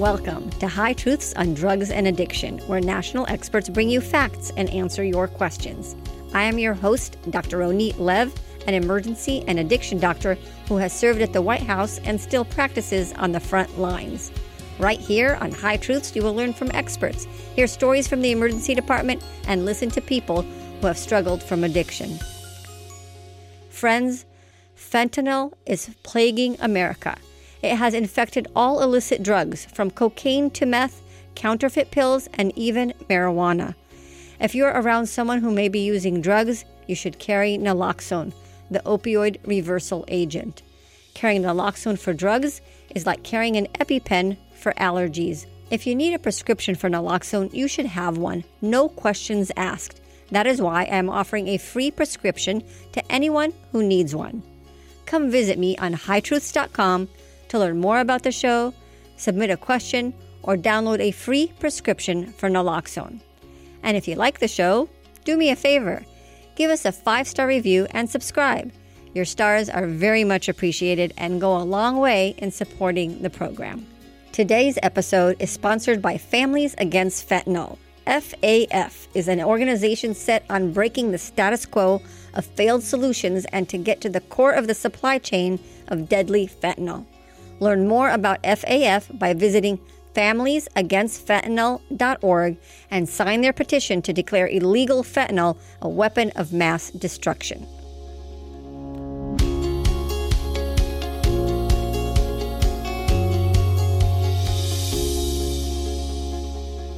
Welcome to High Truths on Drugs and Addiction, where national experts bring you facts and answer your questions. I am your host, Dr. Ronit Lev, an emergency and addiction doctor who has served at the White House and still practices on the front lines. Right here on High Truths, you will learn from experts, hear stories from the emergency department, and listen to people who have struggled from addiction. Friends, fentanyl is plaguing America. It has infected all illicit drugs, from cocaine to meth, counterfeit pills, and even marijuana. If you're around someone who may be using drugs, you should carry naloxone, the opioid reversal agent. Carrying naloxone for drugs is like carrying an EpiPen for allergies. If you need a prescription for naloxone, you should have one, no questions asked. That is why I am offering a free prescription to anyone who needs one. Come visit me on hightruths.com to learn more about the show, submit a question, or download a free prescription for naloxone. And if you like the show, do me a favor give us a five star review and subscribe. Your stars are very much appreciated and go a long way in supporting the program. Today's episode is sponsored by Families Against Fentanyl. FAF is an organization set on breaking the status quo of failed solutions and to get to the core of the supply chain of deadly fentanyl. Learn more about FAF by visiting familiesagainstfentanyl.org and sign their petition to declare illegal fentanyl a weapon of mass destruction.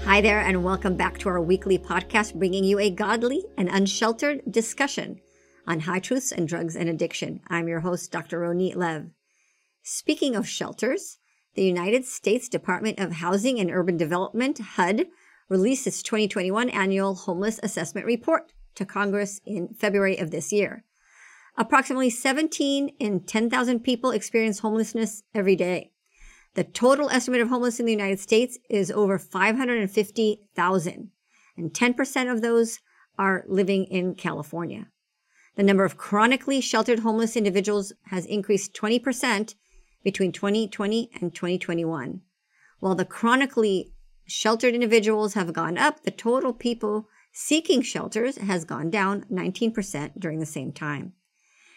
Hi there, and welcome back to our weekly podcast, bringing you a godly and unsheltered discussion on high truths and drugs and addiction. I'm your host, Dr. Ronit Lev. Speaking of shelters, the United States Department of Housing and Urban Development, HUD, released its 2021 annual homeless assessment report to Congress in February of this year. Approximately 17 in 10,000 people experience homelessness every day. The total estimate of homeless in the United States is over 550,000, and 10% of those are living in California. The number of chronically sheltered homeless individuals has increased 20% between 2020 and 2021. While the chronically sheltered individuals have gone up, the total people seeking shelters has gone down 19% during the same time.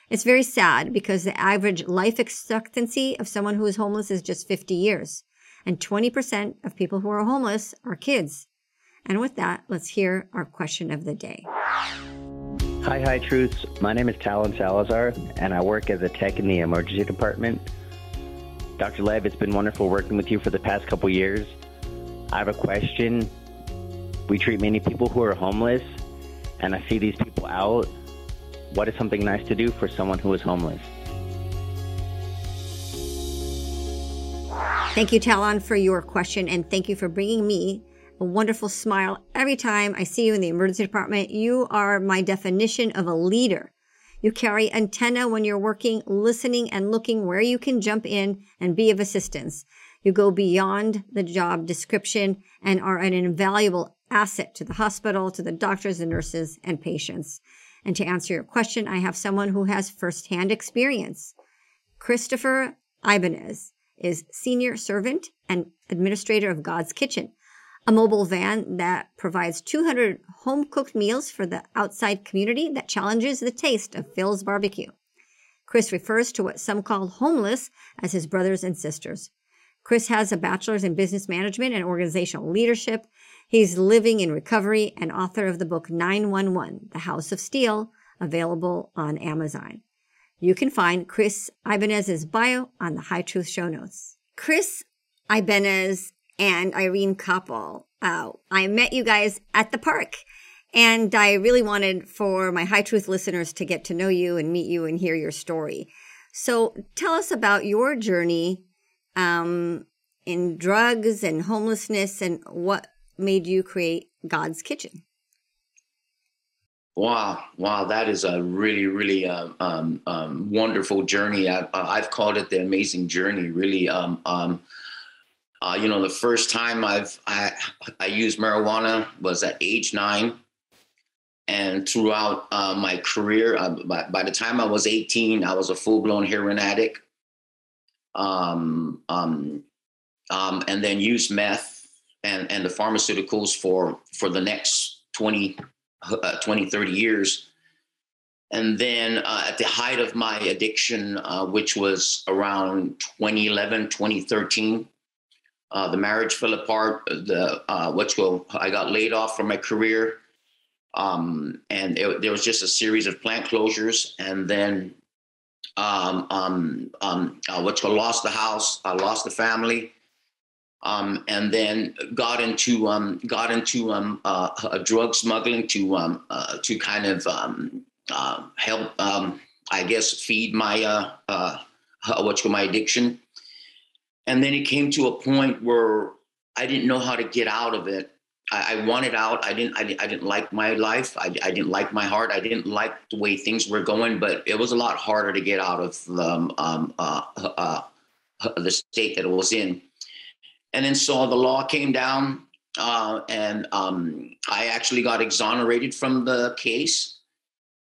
It's very sad because the average life expectancy of someone who is homeless is just 50 years, and 20% of people who are homeless are kids. And with that, let's hear our question of the day. Hi, High, Truths. My name is Talon Salazar, and I work as a tech in the emergency department Dr. Lev, it's been wonderful working with you for the past couple years. I have a question. We treat many people who are homeless, and I see these people out. What is something nice to do for someone who is homeless? Thank you, Talon, for your question, and thank you for bringing me a wonderful smile every time I see you in the emergency department. You are my definition of a leader. You carry antenna when you're working, listening and looking where you can jump in and be of assistance. You go beyond the job description and are an invaluable asset to the hospital, to the doctors and nurses and patients. And to answer your question, I have someone who has firsthand experience. Christopher Ibanez is senior servant and administrator of God's Kitchen, a mobile van that provides 200 home cooked meals for the outside community that challenges the taste of Phil's barbecue. Chris refers to what some call homeless as his brothers and sisters. Chris has a bachelor's in business management and organizational leadership. He's living in recovery and author of the book 911, The House of Steel, available on Amazon. You can find Chris Ibanez's bio on the High Truth show notes. Chris Ibanez and Irene Koppel. Uh, I met you guys at the park. And I really wanted for my High Truth listeners to get to know you and meet you and hear your story. So tell us about your journey um, in drugs and homelessness and what made you create God's Kitchen. Wow, wow, that is a really, really um, um, um wonderful journey. I, have called it the amazing journey. Really, um, um, uh, you know, the first time I've I, I used marijuana was at age nine, and throughout uh, my career, uh, by, by the time I was 18, I was a full blown heroin addict. Um, um, um, and then used meth and, and the pharmaceuticals for, for the next 20, uh, 20 30 years. And then uh, at the height of my addiction, uh, which was around 2011, 2013, uh, the marriage fell apart. The uh, what's go, I got laid off from my career, um, and it, there was just a series of plant closures. And then um, um, um, uh, what's called lost the house, I lost the family, um, and then got into um, got into um, uh, drug smuggling to uh, to kind of uh, help, I guess, feed my uh, what's called my addiction. And then it came to a point where I didn't know how to get out of it. I, I wanted out. I didn't. I, I, didn't like my life. I, I, didn't like my heart. I didn't like the way things were going. But it was a lot harder to get out of um, um, uh, uh, the state that it was in. And then so the law came down, uh, and um, I actually got exonerated from the case.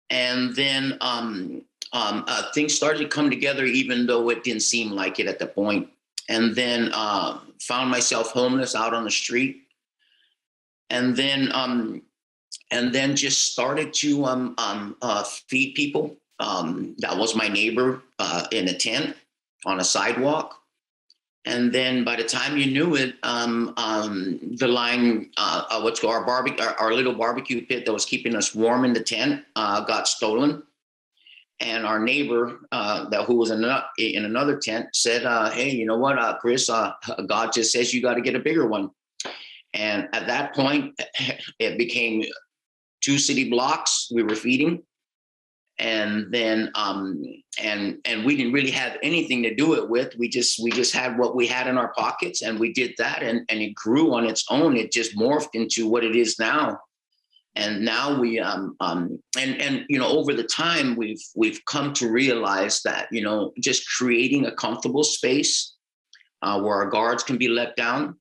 And then um, um, uh, things started to come together, even though it didn't seem like it at the point. And then uh, found myself homeless out on the street. And then, um, and then just started to um, um, uh, feed people. Um, that was my neighbor uh, in a tent on a sidewalk and then by the time you knew it, um, um, the line, uh, uh, what's our barbecue, our, our, little barbecue pit that was keeping us warm in the tent, uh, got stolen. And our neighbor, uh, that who was in, in another tent, said, uh, "Hey, you know what, uh, Chris? God just says you got to get a bigger one." And at that point, it became two city blocks we were feeding and then um, and and we didn't really have anything to do it with we just we just had what we had in our pockets and we did that and and it grew on its own it just morphed into what it is now and now we um, um and and you know over the time we've we've come to realize that you know just creating a comfortable space uh, where our guards can be let down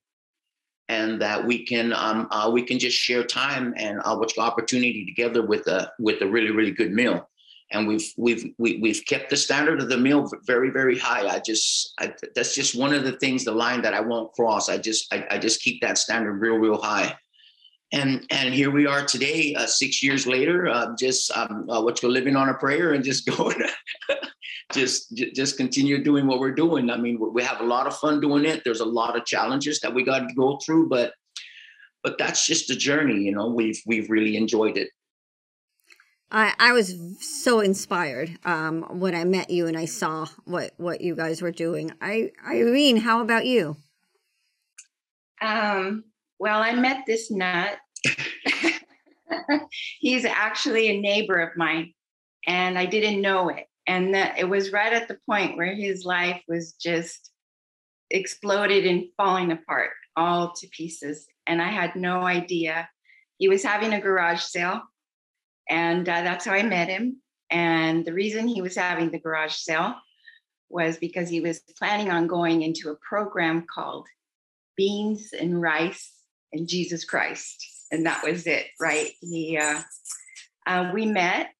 and that we can um, uh, we can just share time and uh, which opportunity together with a with a really really good meal. And we've we've we, have we have kept the standard of the meal very very high. I just I, that's just one of the things the line that i won't cross. I just I, I just keep that standard real real high and and here we are today uh, six years later uh, just um, uh, what's living on a prayer and just going just just continue doing what we're doing i mean we have a lot of fun doing it there's a lot of challenges that we got to go through but but that's just the journey you know we've we've really enjoyed it I, I was so inspired um, when I met you and I saw what, what you guys were doing. I, Irene, how about you? Um, well, I met this nut. He's actually a neighbor of mine, and I didn't know it. And that it was right at the point where his life was just exploded and falling apart all to pieces. And I had no idea. He was having a garage sale and uh, that's how I met him. And the reason he was having the garage sale was because he was planning on going into a program called Beans and Rice and Jesus Christ. And that was it, right? He, uh, uh, we met,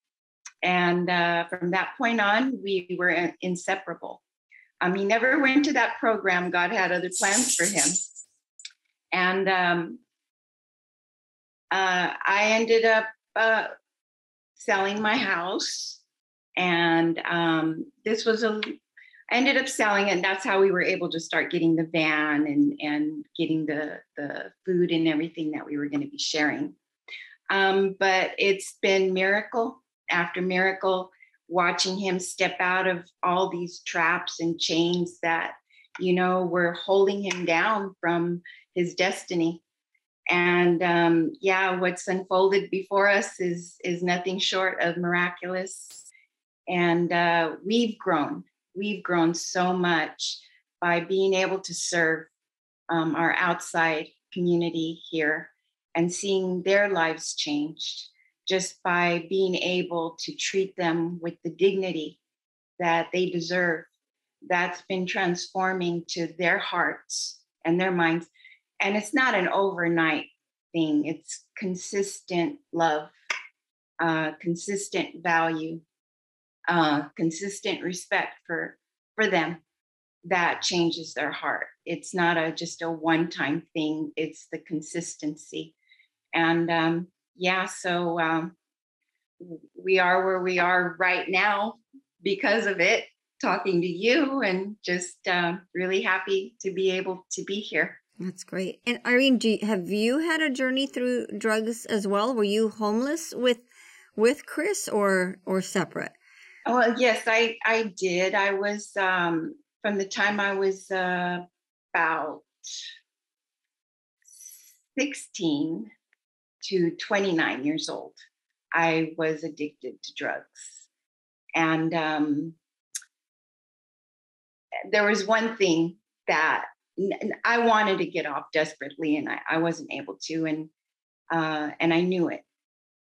and uh, from that point on, we were inseparable. Um, he never went to that program. God had other plans for him. And um, uh, I ended up uh, selling my house. And um, this was a, I ended up selling it. And that's how we were able to start getting the van and, and getting the, the food and everything that we were going to be sharing. Um, but it's been miracle after miracle watching him step out of all these traps and chains that you know were holding him down from his destiny and um, yeah what's unfolded before us is is nothing short of miraculous and uh, we've grown we've grown so much by being able to serve um, our outside community here and seeing their lives changed just by being able to treat them with the dignity that they deserve. That's been transforming to their hearts and their minds. And it's not an overnight thing. It's consistent love uh, consistent value uh, consistent respect for for them that changes their heart. It's not a just a one-time thing. It's the consistency, and um, yeah, so um, we are where we are right now because of it. Talking to you, and just uh, really happy to be able to be here. That's great. And Irene, you, have you had a journey through drugs as well? Were you homeless with with Chris or or separate? Well, yes, I I did. I was um, from the time I was uh, about sixteen to twenty nine years old. I was addicted to drugs, and um, there was one thing that I wanted to get off desperately, and I, I wasn't able to, and uh, and I knew it.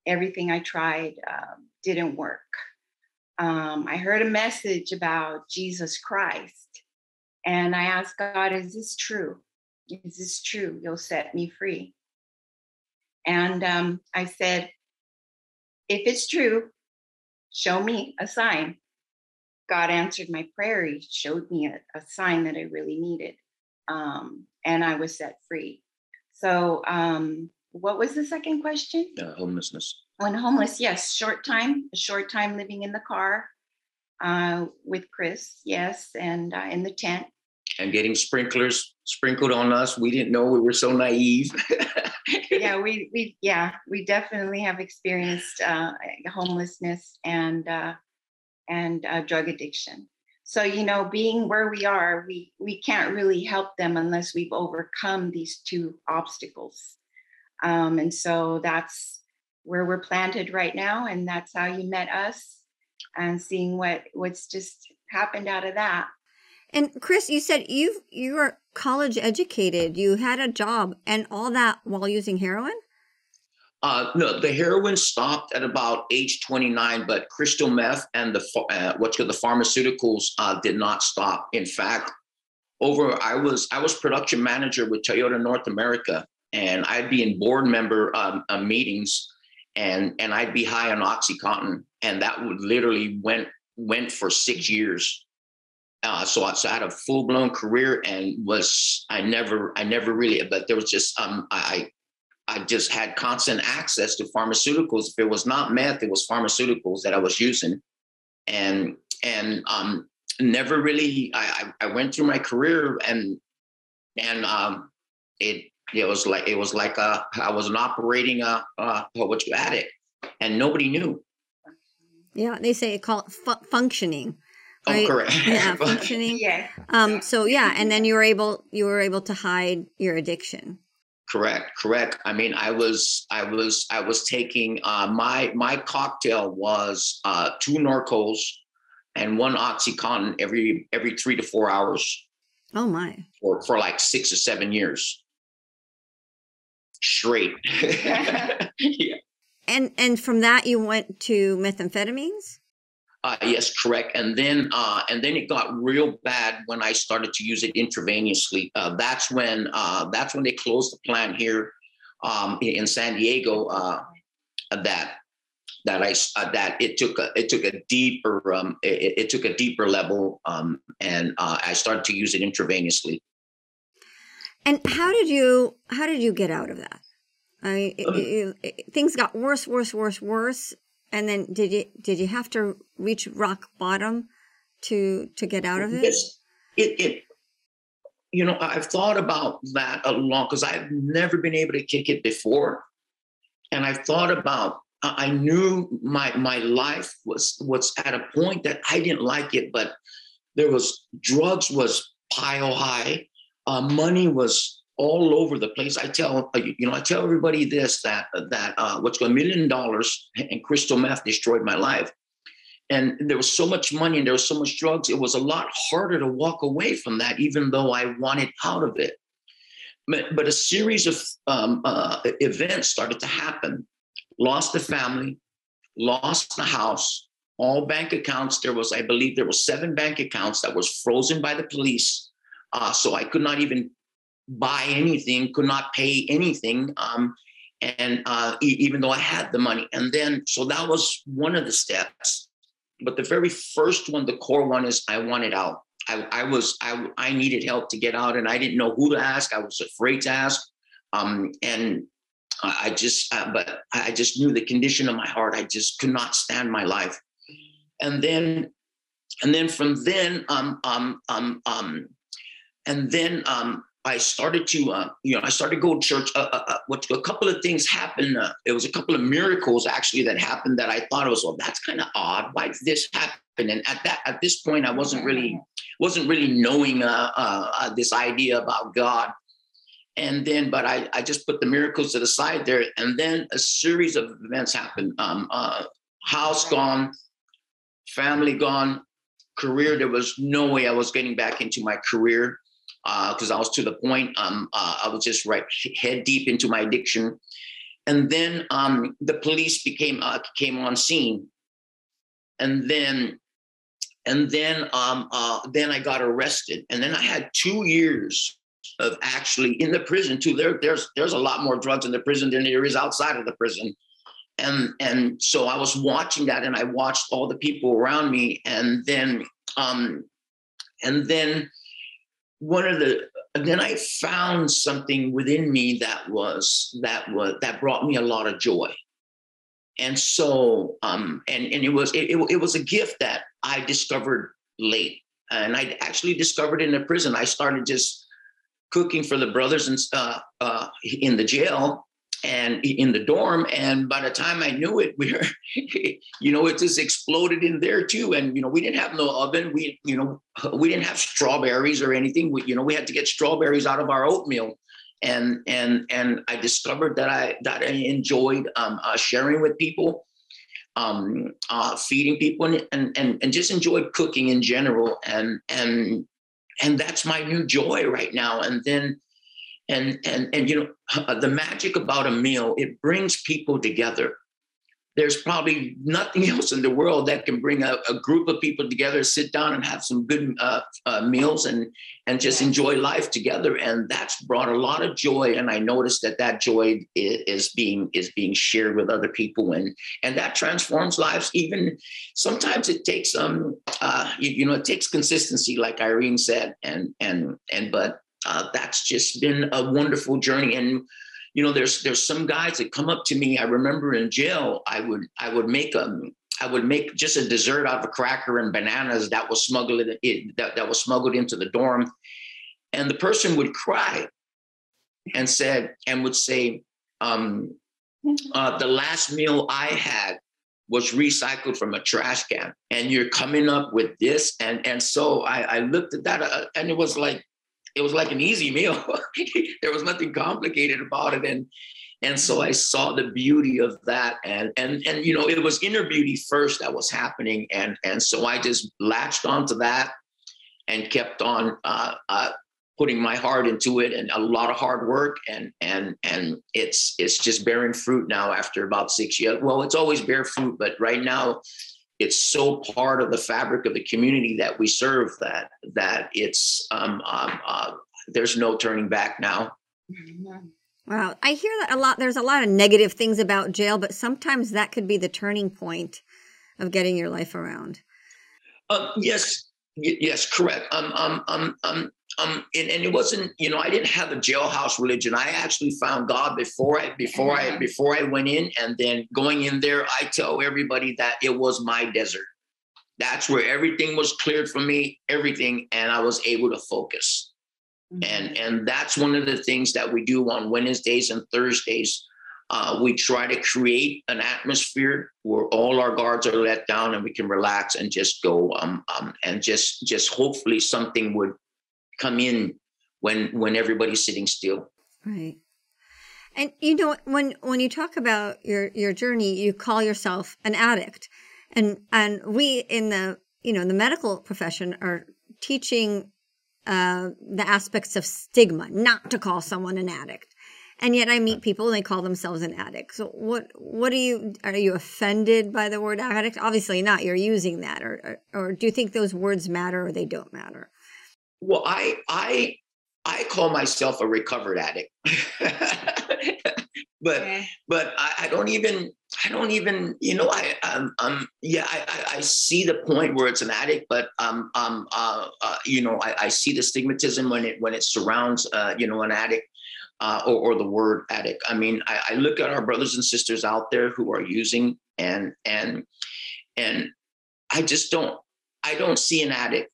Everything I tried um, didn't work. Um, I heard a message about Jesus Christ, and I asked God, "Is this true? Is this true? You'll set me free." And um, I said, "If it's true, show me a sign." God answered my prayer. He showed me a, a sign that I really needed um, and I was set free. So, um, what was the second question? Uh, homelessness. When homeless, yes, short time, a short time living in the car uh, with Chris, yes, and uh, in the tent. And getting sprinklers sprinkled on us. We didn't know we were so naive. yeah, we we yeah we definitely have experienced uh, homelessness and uh, and uh, drug addiction. So, you know, being where we are, we, we can't really help them unless we've overcome these two obstacles. Um, and so that's where we're planted right now. And that's how you met us and seeing what what's just happened out of that. And Chris, you said you you were college educated. You had a job and all that while using heroin? Uh, no, the heroin stopped at about age 29, but crystal meth and the uh, what's called the pharmaceuticals uh, did not stop. In fact, over I was I was production manager with Toyota North America, and I'd be in board member um, uh, meetings, and and I'd be high on OxyContin, and that would literally went went for six years. Uh, so, I, so I had a full blown career and was I never I never really but there was just um I I just had constant access to pharmaceuticals. If it was not meth, it was pharmaceuticals that I was using, and and um, never really. I, I went through my career and and um, it it was like it was like a, I was an operating a, a what you addict, and nobody knew. Yeah, they say call it fu- functioning. Oh, right? Oh, correct. Yeah, functioning. yeah. Um. So yeah, and then you were able you were able to hide your addiction. Correct, correct. I mean, I was, I was, I was taking uh, my my cocktail was uh, two Norcos and one OxyContin every every three to four hours. Oh my! For for like six or seven years straight. yeah. And and from that you went to methamphetamines. Uh, yes, correct. And then uh, and then it got real bad when I started to use it intravenously. Uh, that's when uh, that's when they closed the plant here um, in San Diego. Uh, that that I uh, that it took a it took a deeper um, it, it took a deeper level um, and I started to use it intravenously. And how did you how did you get out of that? I mean, it, um, it, it, things got worse, worse, worse, worse and then did you did you have to reach rock bottom to to get out of it? Yes, it, it you know I've thought about that a lot because I've never been able to kick it before, and I've thought about I knew my my life was was at a point that I didn't like it, but there was drugs was pile high, uh, money was all over the place. I tell uh, you know I tell everybody this that that uh, what's going million dollars and crystal meth destroyed my life, and there was so much money and there was so much drugs. It was a lot harder to walk away from that, even though I wanted out of it. But, but a series of um, uh, events started to happen. Lost the family, lost the house, all bank accounts. There was, I believe, there was seven bank accounts that was frozen by the police. Uh, so I could not even buy anything, could not pay anything. Um, and uh, e- even though I had the money. And then, so that was one of the steps. But the very first one, the core one is I wanted out. I, I was I, I needed help to get out, and I didn't know who to ask. I was afraid to ask, um, and I just uh, but I just knew the condition of my heart. I just could not stand my life, and then and then from then um um um um and then um I started to, uh, you know, I started to go to church. Uh, uh, uh what a couple of things happened. Uh, it was a couple of miracles actually that happened that I thought was, well, that's kind of odd. Why did this happen? And at that, at this point, I wasn't really, wasn't really knowing uh, this idea about God. And then, but I, I just put the miracles to the side there. And then a series of events happened. Um, house gone, family gone, career. There was no way I was getting back into my career because uh, I was to the point. Um, uh, I was just right head deep into my addiction, and then um, the police became uh, came on scene, and then and then um, uh, then I got arrested, and then I had two years of actually in the prison too. There there's there's a lot more drugs in the prison than there is outside of the prison. And, and so I was watching that and I watched all the people around me and then um, and then one of the then I found something within me that was that was that brought me a lot of joy. And so um and and it was it, it, it was a gift that I discovered late. And I actually discovered in the prison. I started just cooking for the brothers and uh, uh, in the jail and in the dorm. And by the time I knew it, we were, you know, it just exploded in there too. And you know, we didn't have no oven. We, you know, we didn't have strawberries or anything. We, you know, we had to get strawberries out of our oatmeal. And and and I discovered that I that I enjoyed um, uh, sharing with people, um, uh, feeding people, and, and and and just enjoyed cooking in general. And and and that's my new joy right now. And then and and and you know the magic about a meal it brings people together. There's probably nothing else in the world that can bring a, a group of people together sit down and have some good uh, uh, meals and and just enjoy life together. And that's brought a lot of joy. And i noticed that that joy is, is being is being shared with other people. And and that transforms lives. Even sometimes it takes um uh you, you know it takes consistency like irene said. And and and but uh, that's just been a wonderful journey. And you know, there's there's some guys that come up to me. I remember in jail, I would I would make a I would make just a dessert out of a cracker and bananas that was smuggled in, that, that was smuggled into the dorm, and the person would cry and said and would say, um, uh, "The last meal I had was recycled from a trash can, and you're coming up with this." And and so I, I looked at that, uh, and it was like it was like an easy meal. there was nothing complicated about it. And and so I saw the beauty of that. And and and you know, it was inner beauty first that was happening. And and so I just latched onto that and kept on uh, uh, putting my heart into it and a lot of hard work and and and it's it's just bearing fruit now after about six years. Well, it's always bear fruit, but right now it's so part of the fabric of the community that we serve that that it's um, um, uh, there's no turning back now. Wow, I hear that a lot. There's a lot of negative things about jail, but sometimes that could be the turning point of getting your life around. Uh, yes, y- yes, correct. Um, um, um, um, um, and, and, it wasn't, you know, I didn't have a jailhouse religion. I actually found God before I before I mm-hmm. before I went in, and then going in there, I tell everybody that it was my desert. That's where everything was cleared for me, everything, and I was able to focus. Mm-hmm. And and that's one of the things that we do on Wednesdays and Thursdays. Uh, we try to create an atmosphere where all our guards are let down and we can relax and just go um, um, and just just hopefully something would come in when when everybody's sitting still. Right. And you know when when you talk about your your journey, you call yourself an addict, and and we in the you know in the medical profession are teaching uh, the aspects of stigma, not to call someone an addict. And yet, I meet people and they call themselves an addict. So, what what are you are you offended by the word addict? Obviously not. You're using that, or or, or do you think those words matter or they don't matter? Well, I I I call myself a recovered addict. but okay. but I, I, don't even I don't even you know I um, um yeah I, I see the point where it's an addict, but um um uh, uh you know I, I see the stigmatism when it when it surrounds uh you know an addict. Uh, or, or the word addict. I mean, I, I look at our brothers and sisters out there who are using and and and I just don't I don't see an addict.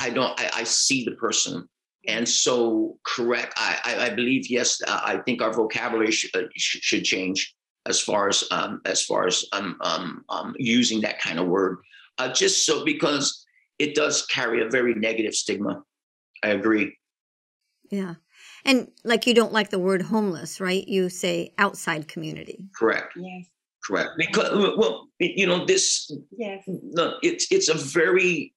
I don't I, I see the person. And so correct i i, I believe yes uh, i think our vocabulary sh- uh, sh- should change as far as um as far as um um, um using that kind of word. Uh, just so because it does carry a very negative stigma. I agree. Yeah. And like you don't like the word homeless right? You say outside community. Correct. Yes. Correct. Because well you know this yes. no, it's it's a very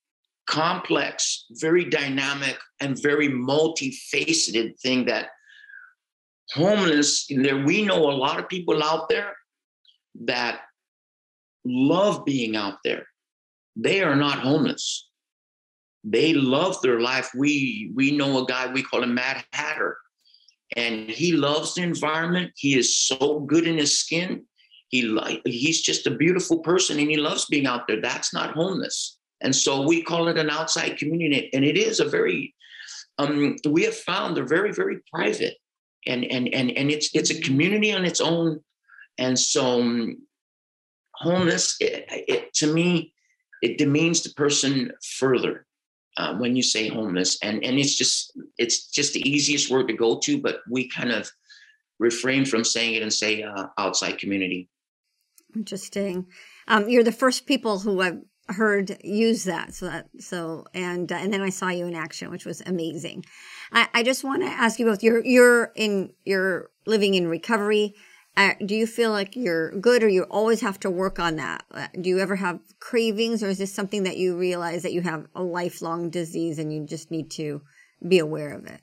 complex, very dynamic, and very multifaceted thing that homeless, there we know a lot of people out there that love being out there. They are not homeless. They love their life. We we know a guy we call him Mad Hatter, and he loves the environment. He is so good in his skin. He he's just a beautiful person, and he loves being out there. That's not homeless. And so we call it an outside community. And it is a very, um, we have found they're very, very private. And, and, and, and it's, it's a community on its own. And so um, homeless, it, it, to me, it demeans the person further uh, when you say homeless. And, and it's just, it's just the easiest word to go to, but we kind of refrain from saying it and say uh, outside community. Interesting. Um, you're the first people who I've heard use that so that so and uh, and then i saw you in action which was amazing. I, I just want to ask you both you're you're in you're living in recovery. Uh, do you feel like you're good or you always have to work on that? Uh, do you ever have cravings or is this something that you realize that you have a lifelong disease and you just need to be aware of it?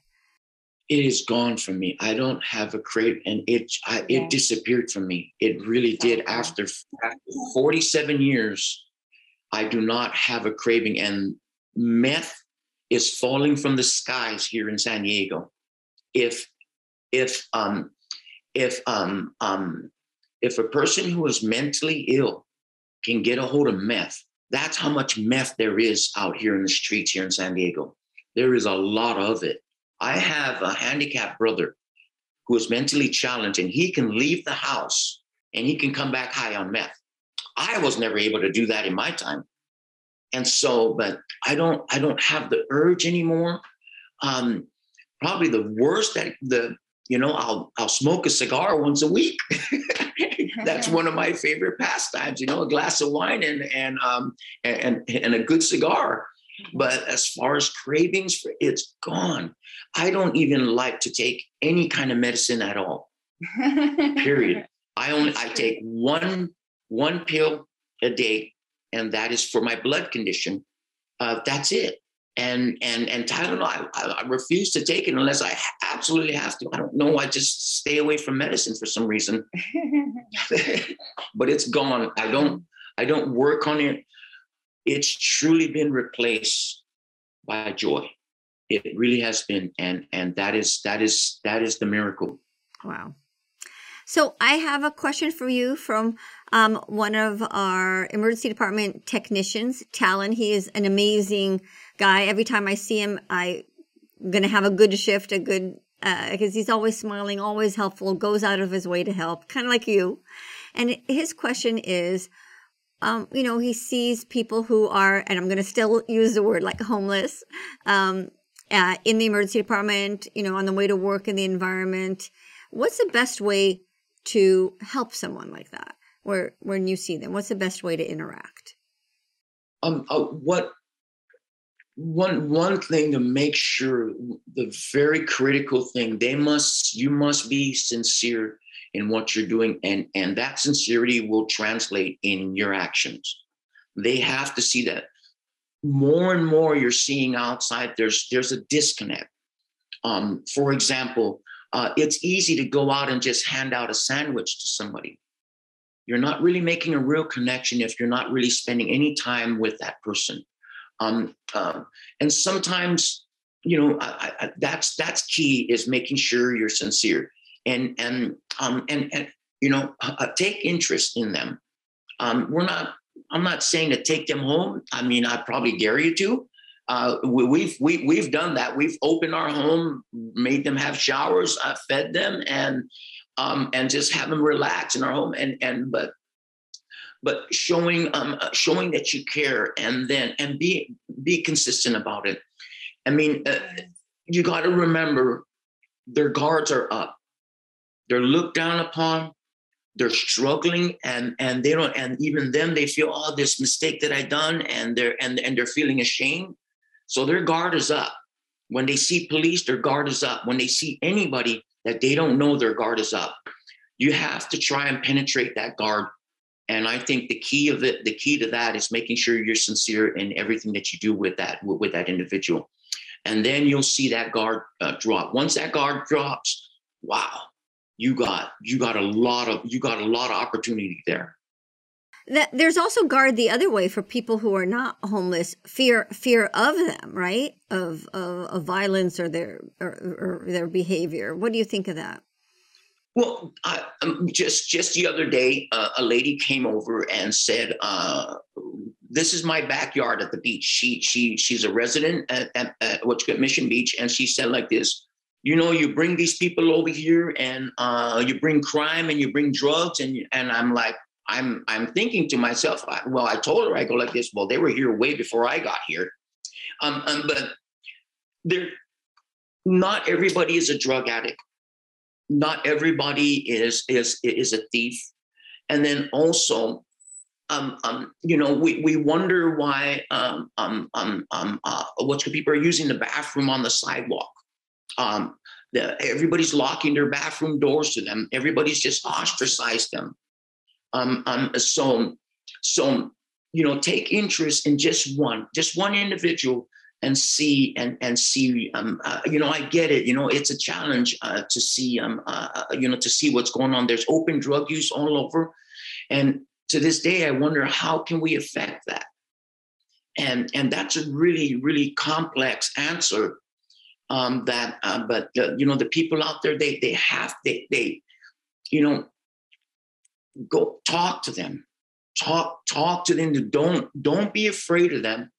It is gone from me. I don't have a crave, and it I, it disappeared from me. It really did after, after 47 years I do not have a craving. And meth is falling from the skies here in San Diego. If if um if um um if a person who is mentally ill can get a hold of meth, that's how much meth there is out here in the streets here in San Diego. There is a lot of it. I have a handicapped brother who is mentally challenged and he can leave the house and he can come back high on meth. I was never able to do that in my time. And so, but I don't, I don't have the urge anymore. Um, probably the worst that the, you know, I'll, I'll smoke a cigar once a week. That's one of my favorite pastimes, you know, a glass of wine and, and, um, and, and a good cigar. But as far as cravings, it's gone. I don't even like to take any kind of medicine at all. Period. I only I take one one pill a day, and that is for my blood condition. Uh, that's it. And and and Tylenol, I, I, refuse to take it unless I absolutely have to. I don't know. I just stay away from medicine for some reason. but it's gone. I don't. I don't work on it. It's truly been replaced by joy. It really has been, and and that is that is that is the miracle. Wow. So I have a question for you from um, one of our emergency department technicians, Talon. He is an amazing guy. Every time I see him, I'm going to have a good shift, a good, because uh, he's always smiling, always helpful, goes out of his way to help, kind of like you. And his question is, um, you know, he sees people who are, and I'm going to still use the word like homeless, um, uh, in the emergency department, you know, on the way to work in the environment. What's the best way to help someone like that where when you see them? What's the best way to interact? Um uh, what one one thing to make sure the very critical thing they must you must be sincere in what you're doing and and that sincerity will translate in your actions. They have to see that. More and more you're seeing outside there's there's a disconnect. Um for example uh, it's easy to go out and just hand out a sandwich to somebody. You're not really making a real connection if you're not really spending any time with that person. Um, um, and sometimes you know, I, I, that's that's key is making sure you're sincere and and um and and you know uh, take interest in them. Um, we're not. I'm not saying to take them home. I mean, I probably dare you to. Uh, we, we've we, have we have done that. We've opened our home, made them have showers, uh, fed them, and um, and just have them relax in our home. And and but but showing um, uh, showing that you care, and then and be be consistent about it. I mean, uh, you got to remember their guards are up. They're looked down upon. They're struggling, and and they don't. And even then, they feel, oh, this mistake that I done, and they're and and they're feeling ashamed. So their guard is up. When they see police, their guard is up. When they see anybody that they don't know, their guard is up. You have to try and penetrate that guard. And I think the key of it, the key to that is making sure you're sincere in everything that you do with that with, with that individual and then you'll see that guard uh, drop. Once that guard drops, wow, you got you got a lot of you got a lot of opportunity there. That, there's also guard the other way for people who are not homeless fear fear of them right of of, of violence or their or, or, their behavior what do you think of that well I, um, just just the other day uh, a lady came over and said uh, this is my backyard at the beach. She she she's a resident at, at, at what's called Mission Beach, and she said like this. You know, you bring these people over here, and uh, you bring crime, and you bring drugs, and and I'm like, I'm I'm thinking to myself, well, I told her I go like this. Well, they were here way before I got here, um, um but there, not everybody is a drug addict. Not everybody is is is a thief, and then also um, um, you know, we, we wonder why um, um, um, um, uh, what's people are using the bathroom on the sidewalk. Um, the, everybody's locking their bathroom doors to them. Everybody's just ostracized them. Um, um, so, so you know, take interest in just one, just one individual, and see and and see. Um, uh, you know, I get it. You know, it's a challenge uh, to see. Um, uh, uh you know, to see what's going on. There's open drug use all over, and to this day, I wonder how can we affect that? And, and that's a really, really complex answer um, that, uh, but the, you know, the people out there, they, they have, they, they, you know, go talk to them, talk, talk to them. Don't, don't be afraid of them.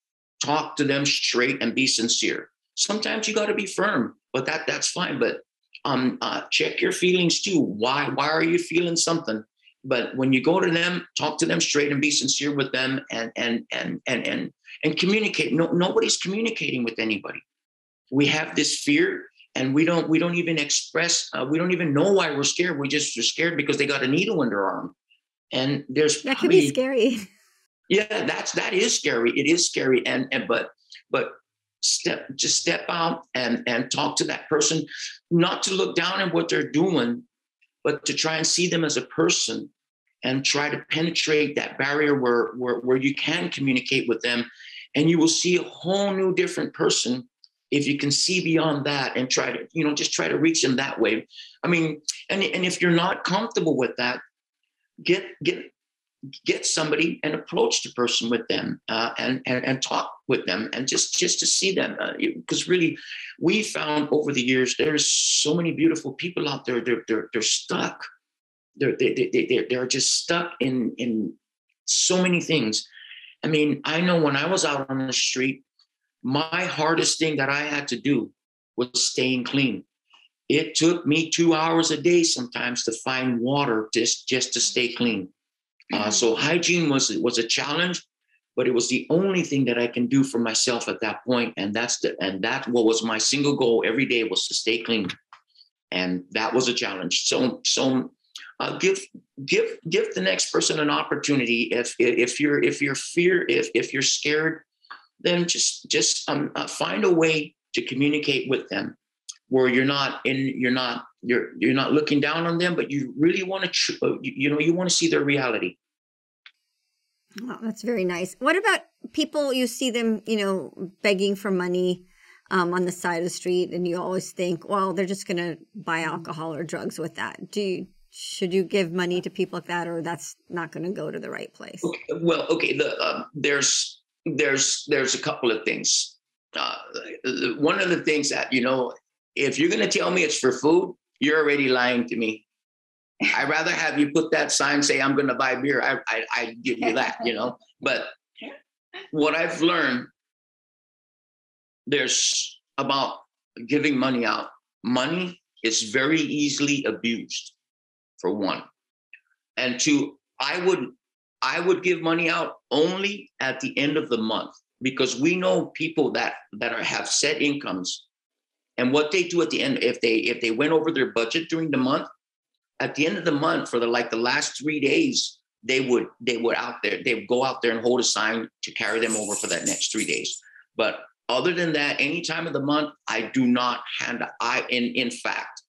Talk to them straight and be sincere. Sometimes you got to be firm, but that, that's fine. But um, uh, check your feelings too. Why, why are you feeling something? but when you go to them talk to them straight and be sincere with them and and and and and, and communicate no, nobody's communicating with anybody we have this fear and we don't we don't even express uh, we don't even know why we're scared. We just are scared because they got a needle in their arm. And there's that could be scary. Yeah that's that is scary. It is scary. And and but but step just step out and and talk to that person. Not to look down at what they're doing but to try and see them as a person and try to penetrate that barrier where, where, where you can communicate with them. And you will see a whole new different person if you can see beyond that and try to, you know, just try to reach them that way. I mean, and, and if you're not comfortable with that, get get get somebody and approach the person with them uh, and, and and talk with them and just just to see them because uh, really we found over the years there's so many beautiful people out there. They're they're, they're stuck. They're they, they, they, they're just stuck in in so many things. I mean i know when i was out on the street my hardest thing that i had to do was staying clean it took me two hours a day sometimes to find water just just to stay clean uh, so hygiene was was a challenge, but it was the only thing that I can do for myself at that point, and that's the and that what was my single goal every day was to stay clean, and that was a challenge. So so. Uh, give give give the next person an opportunity. If if you're if you're fear if if you're scared, then just just um, uh, find a way to communicate with them where you're not in you're not you're you're not looking down on them but you really want to uh, you, you know you want to see their reality. Oh, that's very nice. What about people you see them you know begging for money um, on the side of the street and you always think well they're just going to buy alcohol or drugs with that. Do you should you give money to people like that or that's not going to go to the right place? Okay, well okay the, um, there's there's there's a couple of things uh, one of the things that you know, if you're going to tell me it's for food, you're already lying to me. I'd rather have you put that sign say I'm going to buy beer. I, I I give you that, you know. But what I've learned, there's about giving money out. Money is very easily abused, for one, and two, I would I would give money out only at the end of the month because we know people that that are have set incomes. And what they do at the end if they if they went over their budget during the month at the end of the month for the like the last three days they would they would out there they would go out there and hold a sign to carry them over for that next three days. But other than that any time of the month i do not hand i in in fact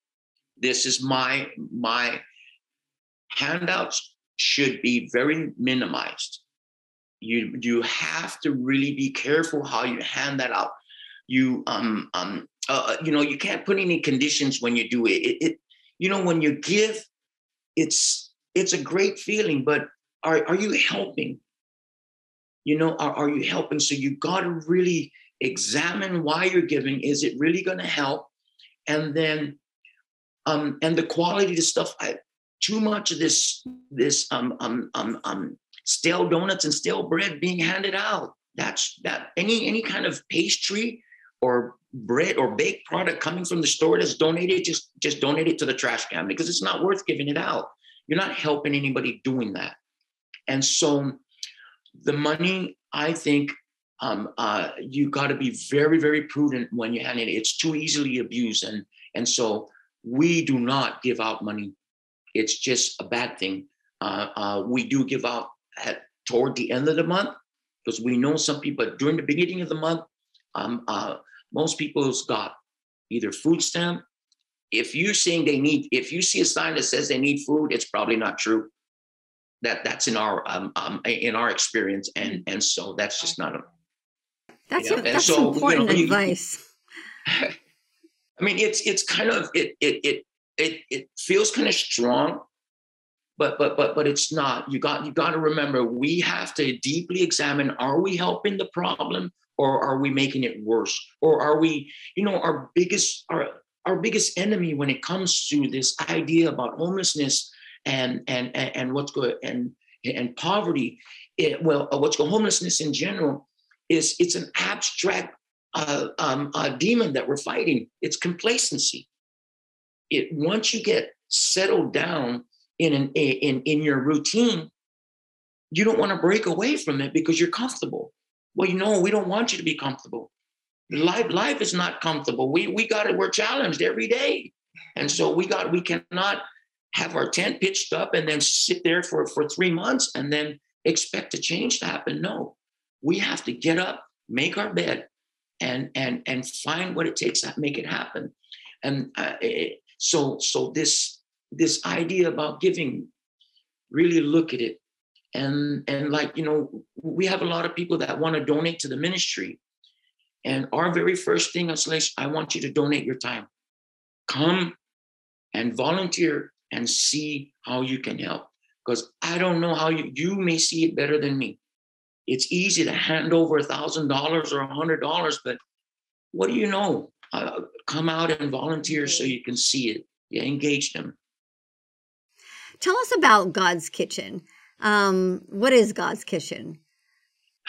this is my my handouts should be very minimized. You you have to really be careful how you hand that out. You um um uh, uh, you know you can't put any conditions when you do it. it it you know when you give it's it's a great feeling but are are you helping? You know are, are you helping? So you got to really examine why you're giving. Is it really going to help? And then um and the quality of the stuff I, too much of this this um um um um stale donuts and stale bread being handed out. That's that any any kind of pastry or bread or baked product coming from the store that's donated, just just donate it to the trash can because it's not worth giving it out. You're not helping anybody doing that. And so the money, I think, um, uh, you got to be very, very prudent when you hand it. It's too easily abused, and and so we do not give out money. It's just a bad thing. Uh, uh, we do give out at, toward the end of the month because we know some people during the beginning of the month um, uh, most people's got either food stamp. If you're saying they need if you see a sign that says they need food it's probably not true. That that's in our um, um in our experience and and so that's just not a that's, you know, a, that's so, important you know, advice you, i mean it's it's kind of it it it it, it feels kind of strong but but but but it's not. You got you got to remember we have to deeply examine are we helping the problem or are we making it worse? Or are we you know our biggest our our biggest enemy when it comes to this idea about homelessness and and and, and what's good and and poverty it, well uh, what's called homelessness in general is it's an abstract uh, um, uh, demon that we're fighting. It's complacency it once you get settled down in an in in your routine, you don't want to break away from it because you're comfortable. Well, you know, we don't want you to be comfortable. Life life is not comfortable. We we got it. We're challenged every day, and so we got we cannot have our tent pitched up and then sit there for for three months and then expect a change to happen. No, we have to get up, make our bed, and and and find what it takes to make it happen. And uh, it, so so this this idea about giving, really look at it. And and like, you know, we have a lot of people that want to donate to the ministry. And our very first thing is like, I want you to donate your time. Come and volunteer and see how you can help. Because I don't know how you you may see it better than me. It's easy to hand over a thousand dollars or a hundred dollars, but what do you know? Uh, come out and volunteer so you can see it. Yeah, engage them. Tell us about God's Kitchen. Um, what is God's Kitchen?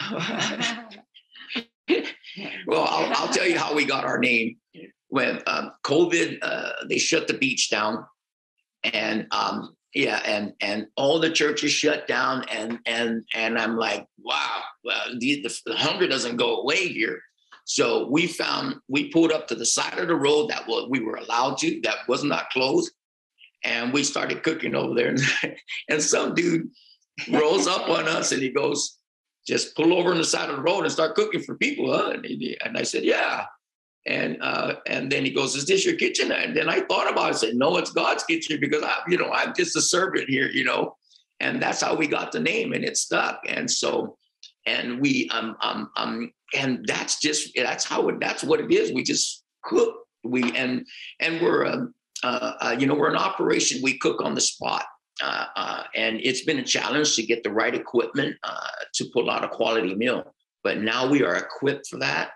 well, I'll, I'll, tell you how we got our name. When um, COVID, uh, they shut the beach down, and um, yeah, and and all the churches shut down, and and and I'm like, wow, well, the, the hunger doesn't go away here. So we found we pulled up to the side of the road that we were allowed to, that was not closed, and we started cooking over there. and some dude rolls up on us and he goes, just pull over on the side of the road and start cooking for people, huh? And, he, and I said, yeah. And uh, and then he goes, is this your kitchen? And then I thought about it. I said, no, it's God's kitchen because I, you know, I'm just a servant here, you know. And that's how we got the name, and it stuck. And so, and we um um um, and that's just that's how it that's what it is. We just cook. We and and we're um, uh, uh, you know, we're an operation, we cook on the spot. Uh, uh, and it's been a challenge to get the right equipment uh, to pull out a quality meal. But now we are equipped for that.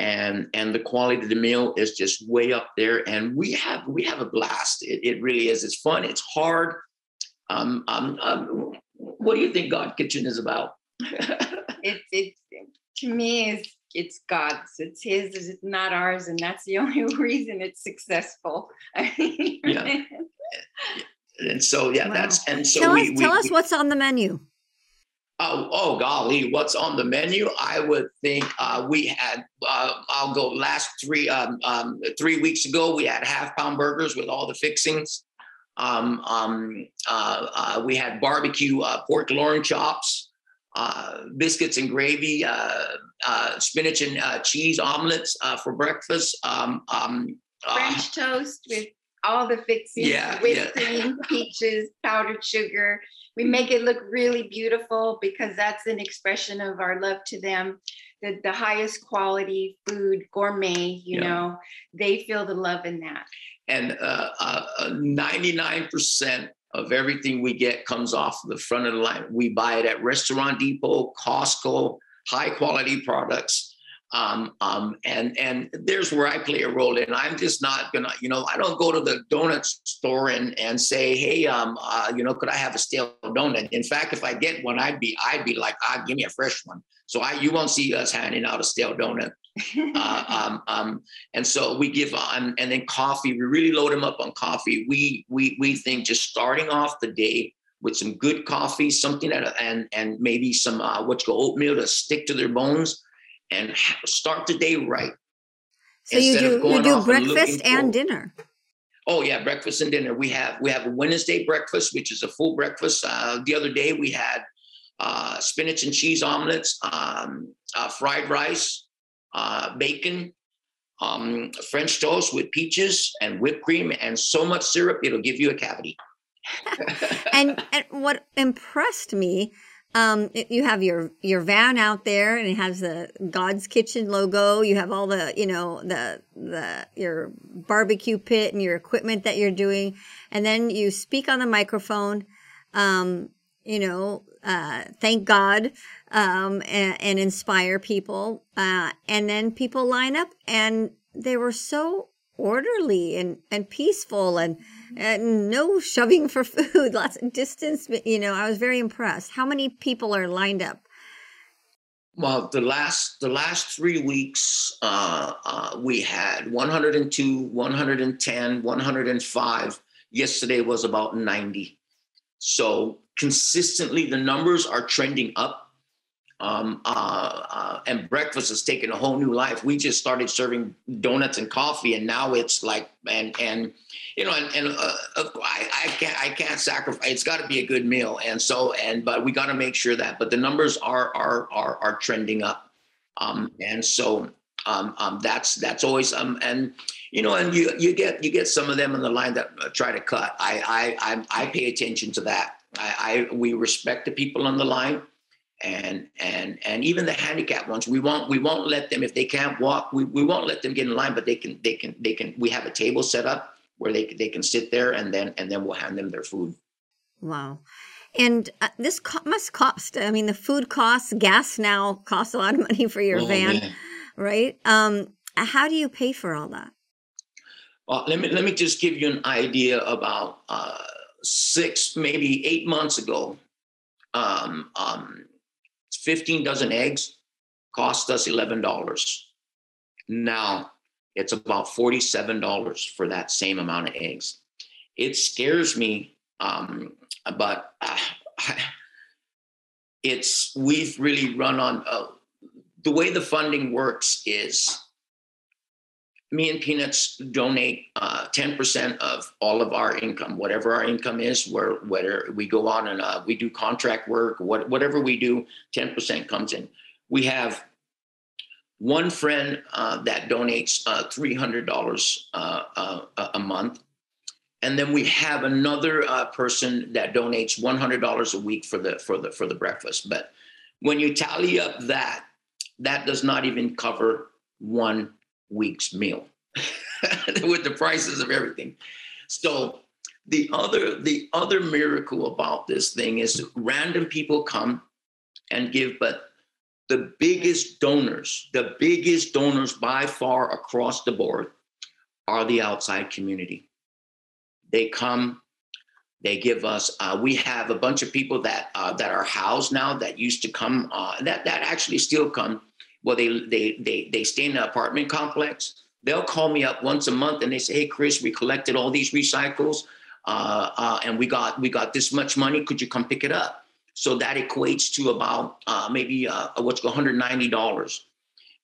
and and the quality of the meal is just way up there and we have we have a blast it, it really is it's fun it's hard um, um, um what do you think god kitchen is about it's it's to me it's it's god's it's his it's not ours and that's the only reason it's successful yeah and so yeah wow. that's and so tell we, us, we, tell we, us what's on the menu Oh, oh golly, what's on the menu? I would think uh, we had. Uh, I'll go last three um, um, three weeks ago. We had half pound burgers with all the fixings. Um, um uh, uh, we had barbecue uh, pork loin chops, uh, biscuits and gravy, spinach and cheese omelets for breakfast. Um, um, French toast with all the fixings, yeah, whipped yeah. cream, peaches, powdered sugar, we make it look really beautiful because that's an expression of our love to them the, the highest quality food gourmet you yeah. know they feel the love in that and uh, uh, 99% of everything we get comes off the front of the line we buy it at restaurant depot costco high quality products um, um, and and there's where I play a role in. I'm just not gonna, you know, I don't go to the donut store and and say, hey, um, uh, you know, could I have a stale donut? In fact, if I get one, I'd be I'd be like, ah, give me a fresh one. So I you won't see us handing out a stale donut. Uh, um, um, and so we give on, and then coffee. We really load them up on coffee. We we we think just starting off the day with some good coffee, something that and and maybe some uh, what you call oatmeal to stick to their bones and start the day right. So you do you do breakfast and, and dinner. Oh yeah, breakfast and dinner. We have we have a Wednesday breakfast, which is a full breakfast. Uh, the other day we had uh, spinach and cheese omelets, um, uh, fried rice, uh, bacon, um, French toast with peaches and whipped cream and so much syrup it'll give you a cavity. and, and what impressed me um, you have your your van out there, and it has the God's Kitchen logo. You have all the you know the the your barbecue pit and your equipment that you're doing, and then you speak on the microphone. Um, you know, uh, thank God um, and, and, inspire people, uh, and then people line up, and they were so orderly and, and peaceful and, and no shoving for food, lots of distance. You know, I was very impressed. How many people are lined up? Well, the last the last three weeks, uh, uh, we had 102, 110, 105. Yesterday was about 90. So consistently, the numbers are trending up um, uh, uh, and breakfast has taken a whole new life. We just started serving donuts and coffee, and now it's like and and you know and, and uh, I, I can't I can't sacrifice. It's got to be a good meal, and so and but we got to make sure that. But the numbers are are are are trending up, um, and so um, um, that's that's always um and you know and you you get you get some of them in the line that uh, try to cut. I I I, I pay attention to that. I, I we respect the people on the line and and and even the handicapped ones. We won't we won't let them if they can't walk we, we won't let them get in line but they can they can they can we have a table set up where they they can sit there and then and then we'll hand them their food. Wow. And uh, this co- must cost i mean the food costs gas now costs a lot of money for your oh, van man. right? Um how do you pay for all that? Well let me let me just give you an idea about uh six maybe eight months ago um um 15 dozen eggs cost us $11. Now it's about $47 for that same amount of eggs. It scares me, um, but uh, it's we've really run on uh, the way the funding works is me and Peanuts donate uh, 10% of all of our income, whatever our income is, where whether we go on and uh, we do contract work, what, whatever we do, 10% comes in. We have one friend uh, that donates uh, $300 uh, uh, a month. And then we have another person that donates $100 a week for the, for, the, for the breakfast. But when you tally up that, that does not even cover one week's meal with the prices of everything. So the other the other miracle about this thing is random people come and give, but the biggest donors, the biggest donors by far across the board are the outside community. They come, they give us. Uh, we have a bunch of people that uh, that are housed now that used to come. Uh, that that actually still come. Well, they they they they stay in the apartment complex. They'll call me up once a month and they say, "Hey, Chris, we collected all these recycles, uh, uh, and we got we got this much money. Could you come pick it up?" So that equates to about uh, maybe what's $190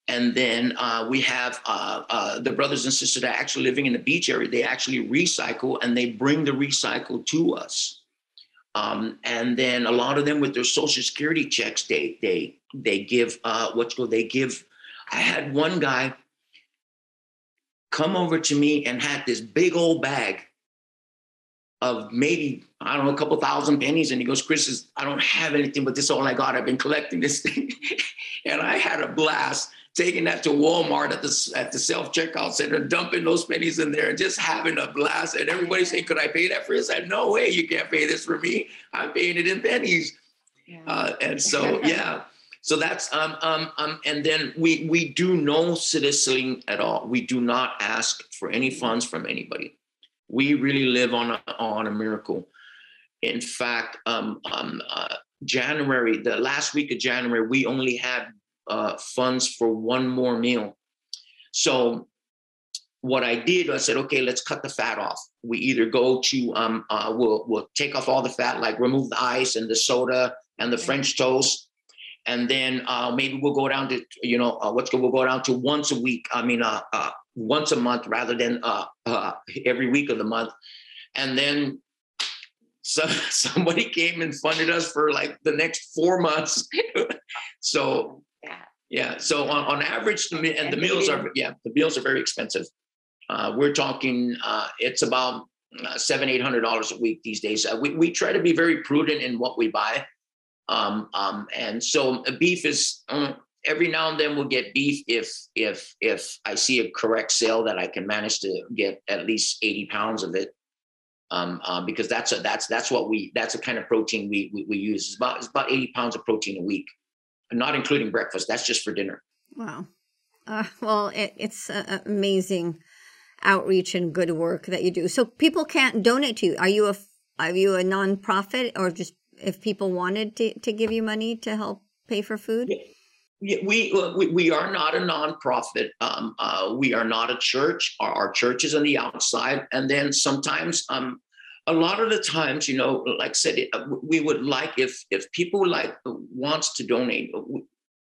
and then uh, we have uh, uh, the brothers and sisters that are actually living in the beach area. They actually recycle and they bring the recycle to us. Um, and then a lot of them with their social security checks, they they they give uh, what's called they give. I had one guy come over to me and had this big old bag of maybe I don't know a couple thousand pennies, and he goes, "Chris, is, I don't have anything, but this is all I got. I've been collecting this thing," and I had a blast taking that to Walmart at the at the self checkout center, dumping those pennies in there, and just having a blast. And everybody saying, "Could I pay that for you?" I said, "No way, you can't pay this for me. I'm paying it in pennies." Yeah. Uh, and so, yeah. So that's um um um, and then we we do no citizening at all. We do not ask for any funds from anybody. We really live on a, on a miracle. In fact, um, um, uh, January, the last week of January, we only had uh, funds for one more meal. So what I did, I said, okay, let's cut the fat off. We either go to, um, uh, we'll we'll take off all the fat, like remove the ice and the soda and the French toast, and then uh, maybe we'll go down to, you know, uh, what's good, we'll go down to once a week. I mean, uh, uh, once a month rather than uh, uh, every week of the month, and then. So somebody came and funded us for like the next four months. so yeah. So on, on average, the, and the meals are yeah, the meals are very expensive. Uh, we're talking uh, it's about uh, seven eight hundred dollars a week these days. Uh, we we try to be very prudent in what we buy, um, um, and so beef is um, every now and then we'll get beef if if if I see a correct sale that I can manage to get at least eighty pounds of it. Um, uh, because that's a that's that's what we that's the kind of protein we we, we use. It's about it's about eighty pounds of protein a week not including breakfast. That's just for dinner. Wow. Uh, well, it, it's uh, amazing outreach and good work that you do. So people can't donate to you. Are you a are you a nonprofit or just if people wanted to, to give you money to help pay for food? Yeah. We, we we are not a nonprofit. Um, uh, we are not a church. Our, our, church is on the outside, and then sometimes um, a lot of the times, you know, like I said, uh, we would like if if people like wants to donate,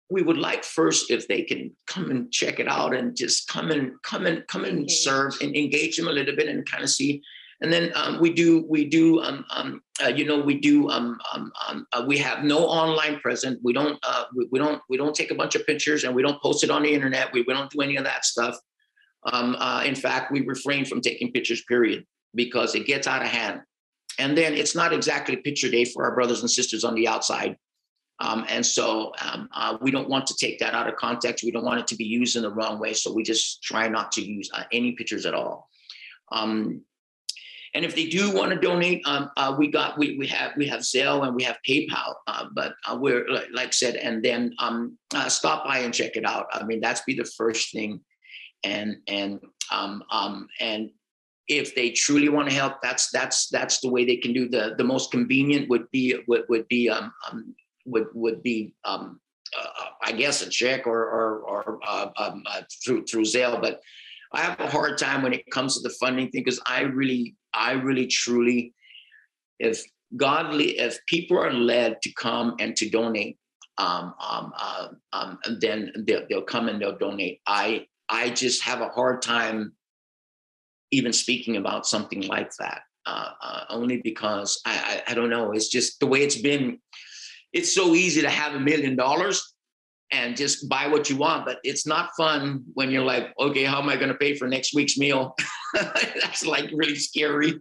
we would like first if they can come and check it out and just come and come and come and engage. serve and engage them a little bit and kind of see. And then um, we do we do um, um, uh, you know we do um, um, um, uh, we have no online present. We don't uh, we, we, don't we don't take a bunch of pictures and we don't post it on the internet. We, we don't do any of that stuff. Uh, in fact, we refrain from taking pictures. Period because it gets out of hand. And then it's not exactly picture day for our brothers and sisters on the outside. Um, and so um, uh, we don't want to take that out of context. We don't want it to be used in the wrong way. So we just try not to use uh, any pictures at all. Um, and if they do want to donate, um, uh, we got we we have we have Zelle and we have PayPal. Uh, but uh, we're like I said, and then um, uh, stop by and check it out. I mean, that's be the first thing, and and um, um, and if they truly want to help, that's that's that's the way they can do. The the most convenient would be would would be um, um would would be um uh, I guess a check or or or uh, um, uh, through through Zelle, but I have a hard time when it comes to the funding thing because I really I really truly if godly if people are led to come and to donate um, um, uh, um, then they'll, they'll come and they'll donate. I I just have a hard time even speaking about something like that. Uh, uh, only because I, I, I don't know. It's just the way it's been. It's so easy to have a million dollars and just buy what you want, but it's not fun when you're like, okay, how am I going to pay for next week's meal? That's like really scary.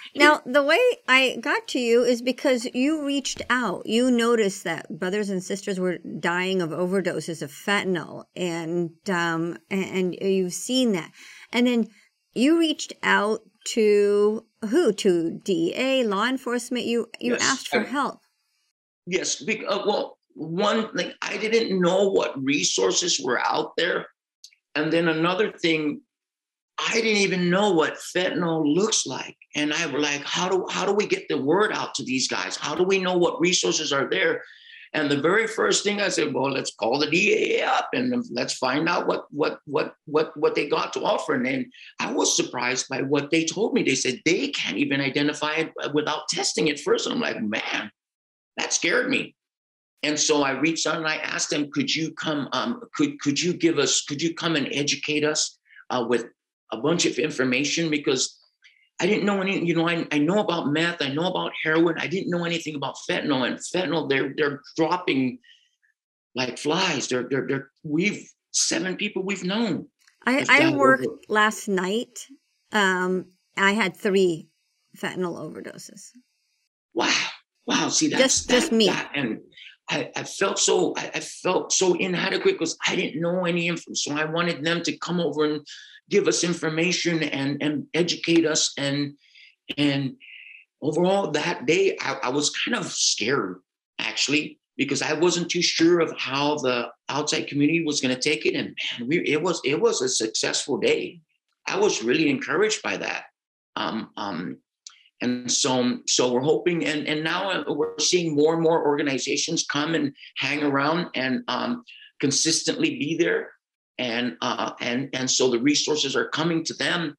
now, the way I got to you is because you reached out. You noticed that brothers and sisters were dying of overdoses of fentanyl, and um, and, you've seen that, and then you reached out to who? To DEA, law enforcement. You you yes. asked for help. Yes. Uh, well, one like I didn't know what resources were out there. And then another thing, I didn't even know what fentanyl looks like. And I was like, how do how do we get the word out to these guys? How do we know what resources are there? And the very first thing I said, well, let's call the DEA up and let's find out what what what what what they got to offer. And then I was surprised by what they told me. They said they can't even identify it without testing it first. And I'm like, man, that scared me. And so I reached out and I asked them, could you come? Um, could could you give us? Could you come and educate us uh, with a bunch of information because I didn't know any, you know, I, I know about meth, I know about heroin, I didn't know anything about fentanyl. And fentanyl, they're they're dropping like flies. They're they're, they're we've seven people we've known. I, I worked over. last night. Um, I had three fentanyl overdoses. Wow. Wow. See that's just, that, just me. That, and I, I, felt so I, I felt so inadequate because I didn't know any info. So I wanted them to come over and give us information and and educate us. And and overall that day I, I was kind of scared actually because I wasn't too sure of how the outside community was going to take it. And man we it was it was a successful day. I was really encouraged by that. Um, um, and so so we're hoping and and now we're seeing more and more organizations come and hang around and um, consistently be there and uh, and and so the resources are coming to them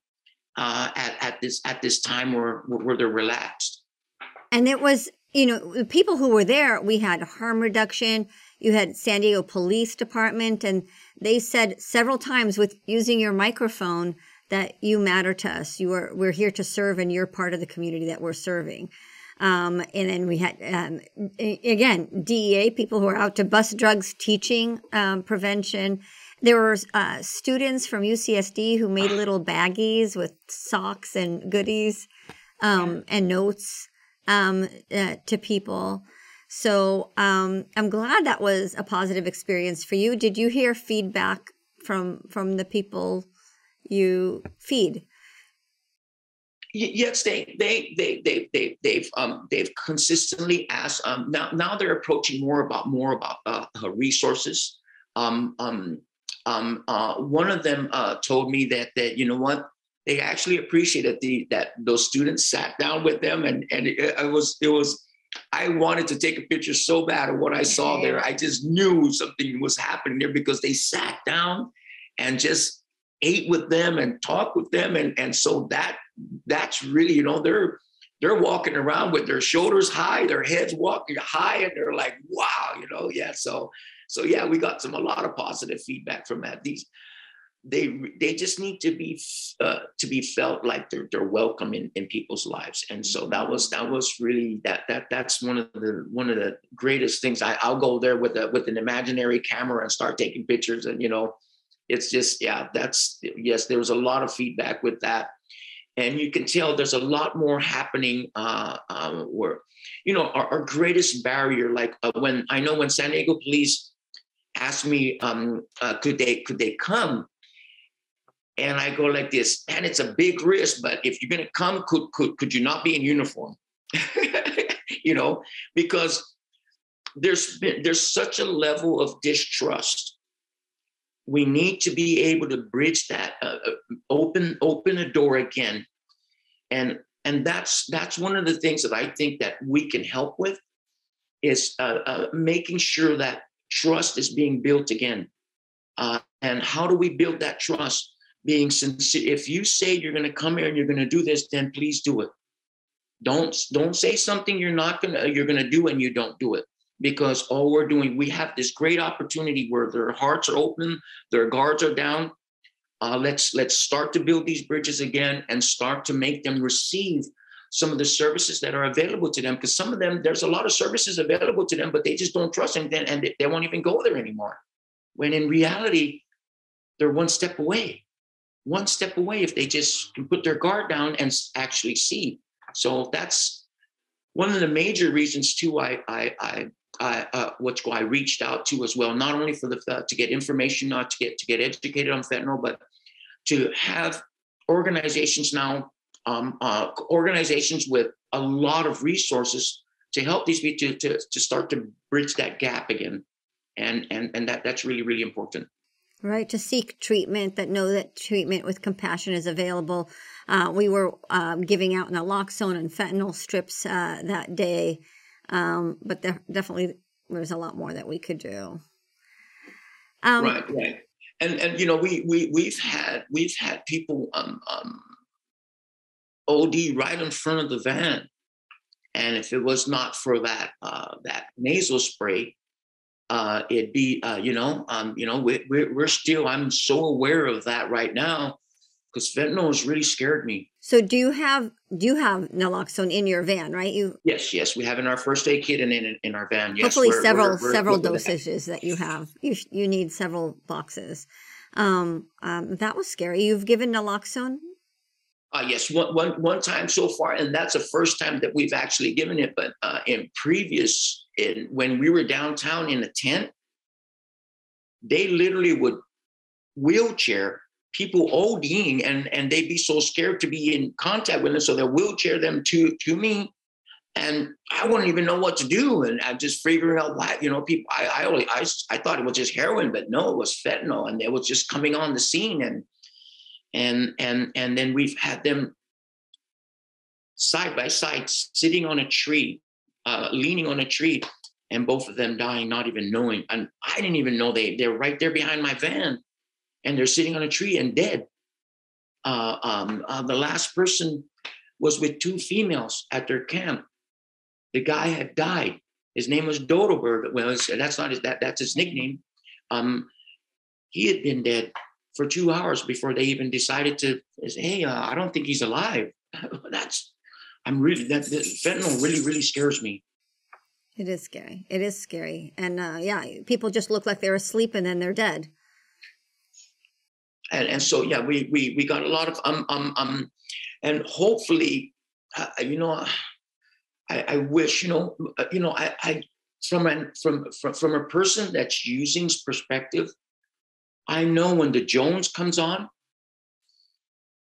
uh, at at this at this time where where they're relaxed. And it was you know the people who were there. We had harm reduction. You had San Diego Police Department, and they said several times with using your microphone that you matter to us. You are we're here to serve, and you're part of the community that we're serving. Um, and then we had, um, again, DEA people who are out to bust drugs, teaching um, prevention. There were uh, students from UCSD who made little baggies with socks and goodies um, and notes um, uh, to people. So um, I'm glad that was a positive experience for you. Did you hear feedback from from the people you feed? yes they they they they they they've um they've consistently asked um now now they're approaching more about more about uh, resources um um um, uh, one of them uh, told me that that you know what they actually appreciated the that those students sat down with them and and it, it was it was I wanted to take a picture so bad of what I saw there. I just knew something was happening there because they sat down and just ate with them and talked with them and and so that that's really you know they're they're walking around with their shoulders high, their heads walking high, and they're like, wow, you know, yeah. So so yeah, we got some a lot of positive feedback from that. These they they just need to be uh, to be felt like they're they're welcome in, in people's lives and so that was that was really that that that's one of the one of the greatest things I, i'll go there with a with an imaginary camera and start taking pictures and you know it's just yeah that's yes there was a lot of feedback with that and you can tell there's a lot more happening uh, um, where you know our, our greatest barrier like uh, when i know when san diego police asked me, um, uh, could they could they come? And I go like this, and it's a big risk, but if you're gonna come, could could could you not be in uniform? you know, because there's been there's such a level of distrust. We need to be able to bridge that, uh, uh open open a door again, and and that's that's one of the things that I think that we can help with is uh, uh, making sure that trust is being built again. Uh, and how do we build that trust? Being sincere. If you say you're going to come here and you're going to do this, then please do it. Don't don't say something you're not gonna you're gonna do and you don't do it because all we're doing we have this great opportunity where their hearts are open, their guards are down. Uh, let's let's start to build these bridges again and start to make them receive some of the services that are available to them because some of them there's a lot of services available to them but they just don't trust them and they, they won't even go there anymore when in reality they're one step away one step away if they just can put their guard down and actually see so that's one of the major reasons too i i i I, uh, which I reached out to as well, not only for the uh, to get information, not to get to get educated on fentanyl, but to have organizations now um, uh, organizations with a lot of resources to help these people to, to, to start to bridge that gap again. And, and, and that, that's really, really important. Right, to seek treatment, that know that treatment with compassion is available. Uh, we were um, giving out naloxone and fentanyl strips uh, that day, um, but definitely there's a lot more that we could do. Um, right, right, and and you know we we we've had we've had people um, um, OD right in front of the van, and if it was not for that uh, that nasal spray, uh, it'd be uh, you know um, you know we, we're, we're still I'm so aware of that right now because fentanyl has really scared me. So do you have do you have naloxone in your van, right? You Yes, yes, we have in our first aid kit and in in our van. Yes, hopefully we're, several we're, we're, several dosages that you have. You you need several boxes. Um, um, that was scary. You've given naloxone. Uh, yes, one, one, one time so far, and that's the first time that we've actually given it. But uh, in previous, in, when we were downtown in a tent, they literally would wheelchair people ODing and, and they'd be so scared to be in contact with them. So they'll wheelchair them to, to me. And I wouldn't even know what to do. And I'm just figuring out why, you know, people, I, I, only, I, I thought it was just heroin, but no, it was fentanyl and it was just coming on the scene. And, and, and, and then we've had them side by side sitting on a tree, uh, leaning on a tree and both of them dying, not even knowing. And I didn't even know they, they're right there behind my van and they're sitting on a tree and dead. Uh, um, uh, the last person was with two females at their camp. The guy had died. His name was Dodobird. Well, that's not his that that's his nickname. Um, he had been dead for two hours before they even decided to say, "Hey, uh, I don't think he's alive." that's I'm really that, that fentanyl really really scares me. It is scary. It is scary, and uh, yeah, people just look like they're asleep and then they're dead and, and so yeah we we we got a lot of um um um and hopefully uh, you know I, I wish you know uh, you know I, I from an from, from from a person that's using perspective I know when the Jones comes on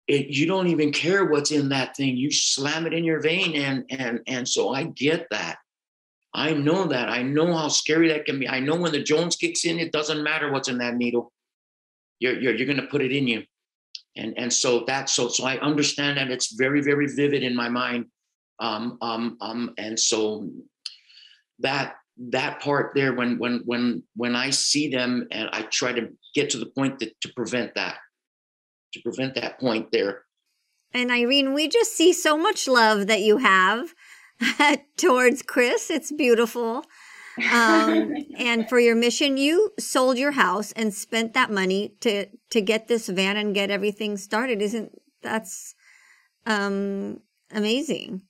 it you don't even care what's in that thing. You slam it in your vein and and and so I get that. I know that. I know how scary that can be. I know when the Jones kicks in it doesn't matter what's in that needle you're you're, you're going to put it in you. And and so that, so so i understand that it's very very vivid in my mind. Um um um and so that that part there when when when when i see them and i try to get to the point that to prevent that to prevent that point there. And irene we just see so much love that you have towards chris. It's beautiful um, and for your mission, you sold your house and spent that money to to get this van and get everything started. Isn't that's um, amazing?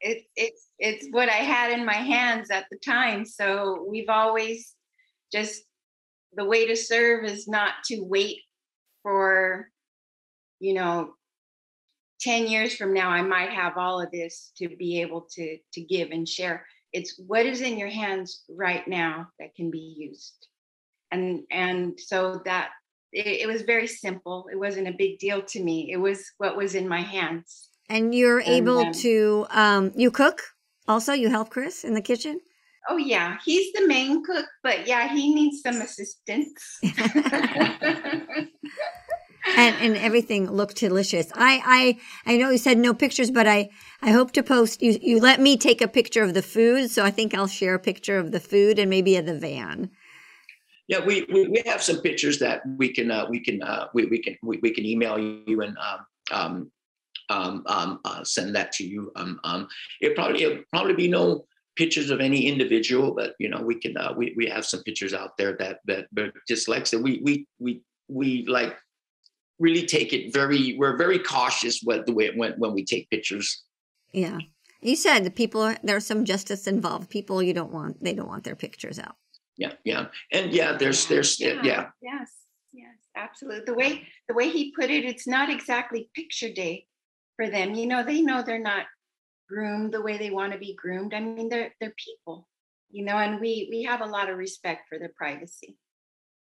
It, it's it's what I had in my hands at the time. So we've always just the way to serve is not to wait for you know 10 years from now i might have all of this to be able to to give and share. It's what is in your hands right now that can be used. And and so that it, it was very simple. It wasn't a big deal to me. It was what was in my hands. And you're and, able um, to um you cook also? You help chris in the kitchen? Oh yeah, he's the main cook, but yeah, he needs some assistance. and and everything looked delicious. I I I know you said no pictures, but I I hope to post. You you let me take a picture of the food, so I think I'll share a picture of the food and maybe of the van. Yeah, we, we, we have some pictures that we can uh, we can uh, we, we can we, we can email you and um, um, um, um uh, send that to you. Um, um, it probably it'll probably be no pictures of any individual, but you know we can uh, we we have some pictures out there that that but just like so we we we we like really take it very we're very cautious what the way it went when we take pictures. Yeah. You said the people there's some justice involved. People you don't want they don't want their pictures out. Yeah yeah. And yeah there's there's yeah, yeah. yes yes absolutely. The way the way he put it it's not exactly picture day for them. You know they know they're not groomed the way they want to be groomed. I mean they're they're people you know and we we have a lot of respect for their privacy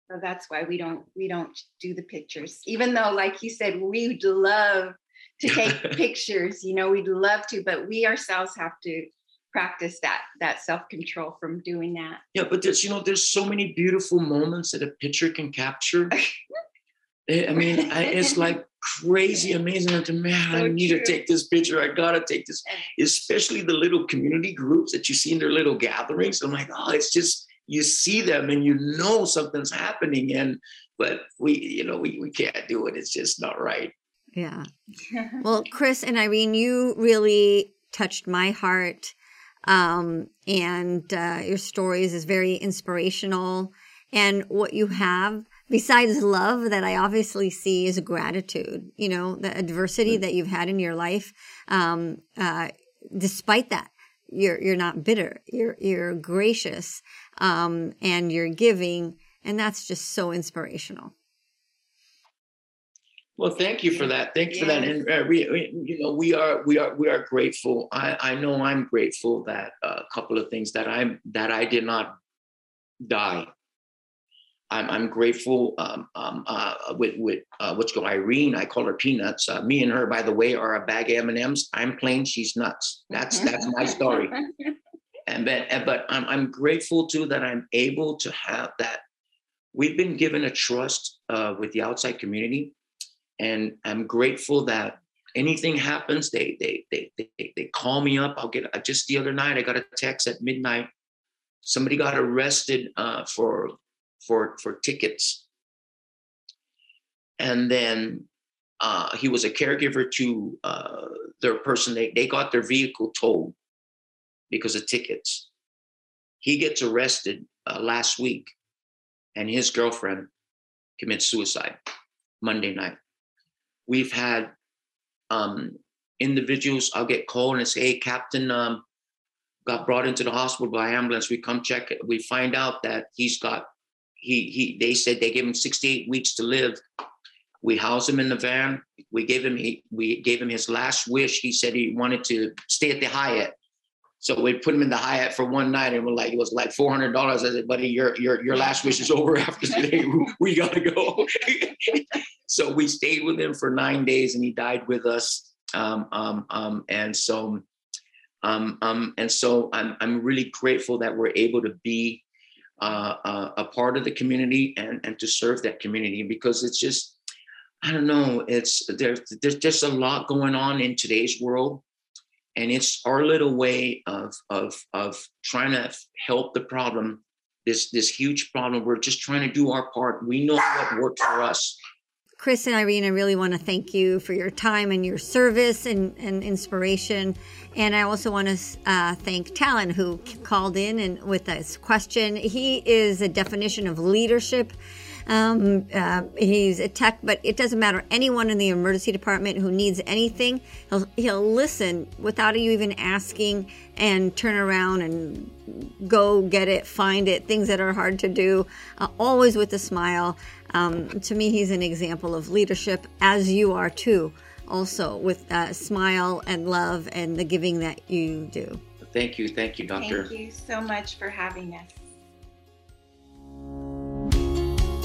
so that's why we don't we don't do the pictures even though like you said we'd love to take pictures. You know, we'd love to, but we ourselves have to practice that that self-control from doing that. Yeah, but there's you know there's so many beautiful moments that a picture can capture. I mean, I, it's like crazy amazing to man. So I need true. to take this picture. I gotta take this, especially the little community groups that you see in their little gatherings. I'm like, oh, it's just you see them and you know something's happening, and but we, you know, we we can't do it. It's just not right. Yeah. well, Chris and Irene, you really touched my heart um, and uh, your stories is very inspirational. And what you have, besides love, that I obviously see is gratitude. You know, the adversity that you've had in your life. Um, uh, despite that, you're you're not bitter. You're you're gracious, um, and you're giving, and that's just so inspirational. Well, thank you for that. Thanks yes. for that. And uh, we, you know, we are we are we are grateful. I I know I'm grateful that uh, a couple of things that I'm that I did not die. I'm I'm grateful um, um, uh, with with uh, what's called Irene. I call her Peanuts. Uh, me and her, by the way, are a bag of M and M's. I'm plain. She's nuts. That's that's my story. and but but I'm I'm grateful too that I'm able to have that. We've been given a trust uh, with the outside community and I'm grateful that anything happens, they they they they, they call me up. I'll get just the other night I got a text at midnight. Somebody got arrested uh, for for for tickets, and then uh, he was a caregiver to uh, their person. They they got their vehicle towed because of tickets. He gets arrested uh, last week, and his girlfriend commits suicide Monday night we've had um, individuals, I'll get called and say, hey, Captain um, got brought into the hospital by ambulance. We come check it. We find out that he's got, he, he, they said they gave him 68 weeks to live. We house him in the van. We gave him, he, we gave him his last wish. He said he wanted to stay at the Hyatt. So we put him in the Hyatt for one night, and we're like, it was like four hundred dollars. I said, buddy, your your your last wish is over after today. we gotta go. so we stayed with him for nine days, and he died with us. Um, um, um, and so, um, um, and so I'm I'm really grateful that we're able to be uh, uh, a part of the community and and to serve that community because it's just I don't know. It's there's there's just a lot going on in today's world and it's our little way of of of trying to help the problem this this huge problem. We're just trying to do our part. We know what works for us. Chris and irene i really want to thank you for your time and your service and, and inspiration. And i also want to uh, thank talon who called in and with this question. He is a definition of leadership um, uh, he's a tech, but it doesn't matter. Anyone in the emergency department who needs anything, he'll, he'll listen without you even asking and turn around and go get it, find it, things that are hard to do, uh, always with a smile. Um, to me, he's an example of leadership, as you are too, also with a smile and love and the giving that you do. Thank you. Thank you, Doctor. Thank you so much for having us.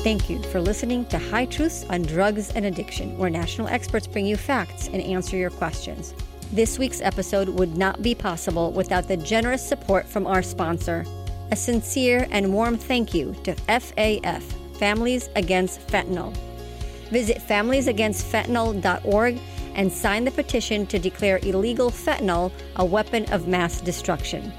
Thank you for listening to High Truths on Drugs and Addiction, where national experts bring you facts and answer your questions. This week's episode would not be possible without the generous support from our sponsor. A sincere and warm thank you to FAF, Families Against Fentanyl. Visit familiesagainstfentanyl.org and sign the petition to declare illegal fentanyl a weapon of mass destruction.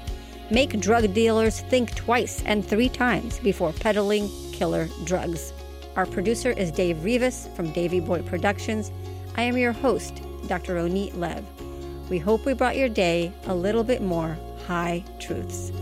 Make drug dealers think twice and three times before peddling killer drugs. Our producer is Dave Rivas from Davy Boy Productions. I am your host, Dr. Roneet Lev. We hope we brought your day a little bit more high truths.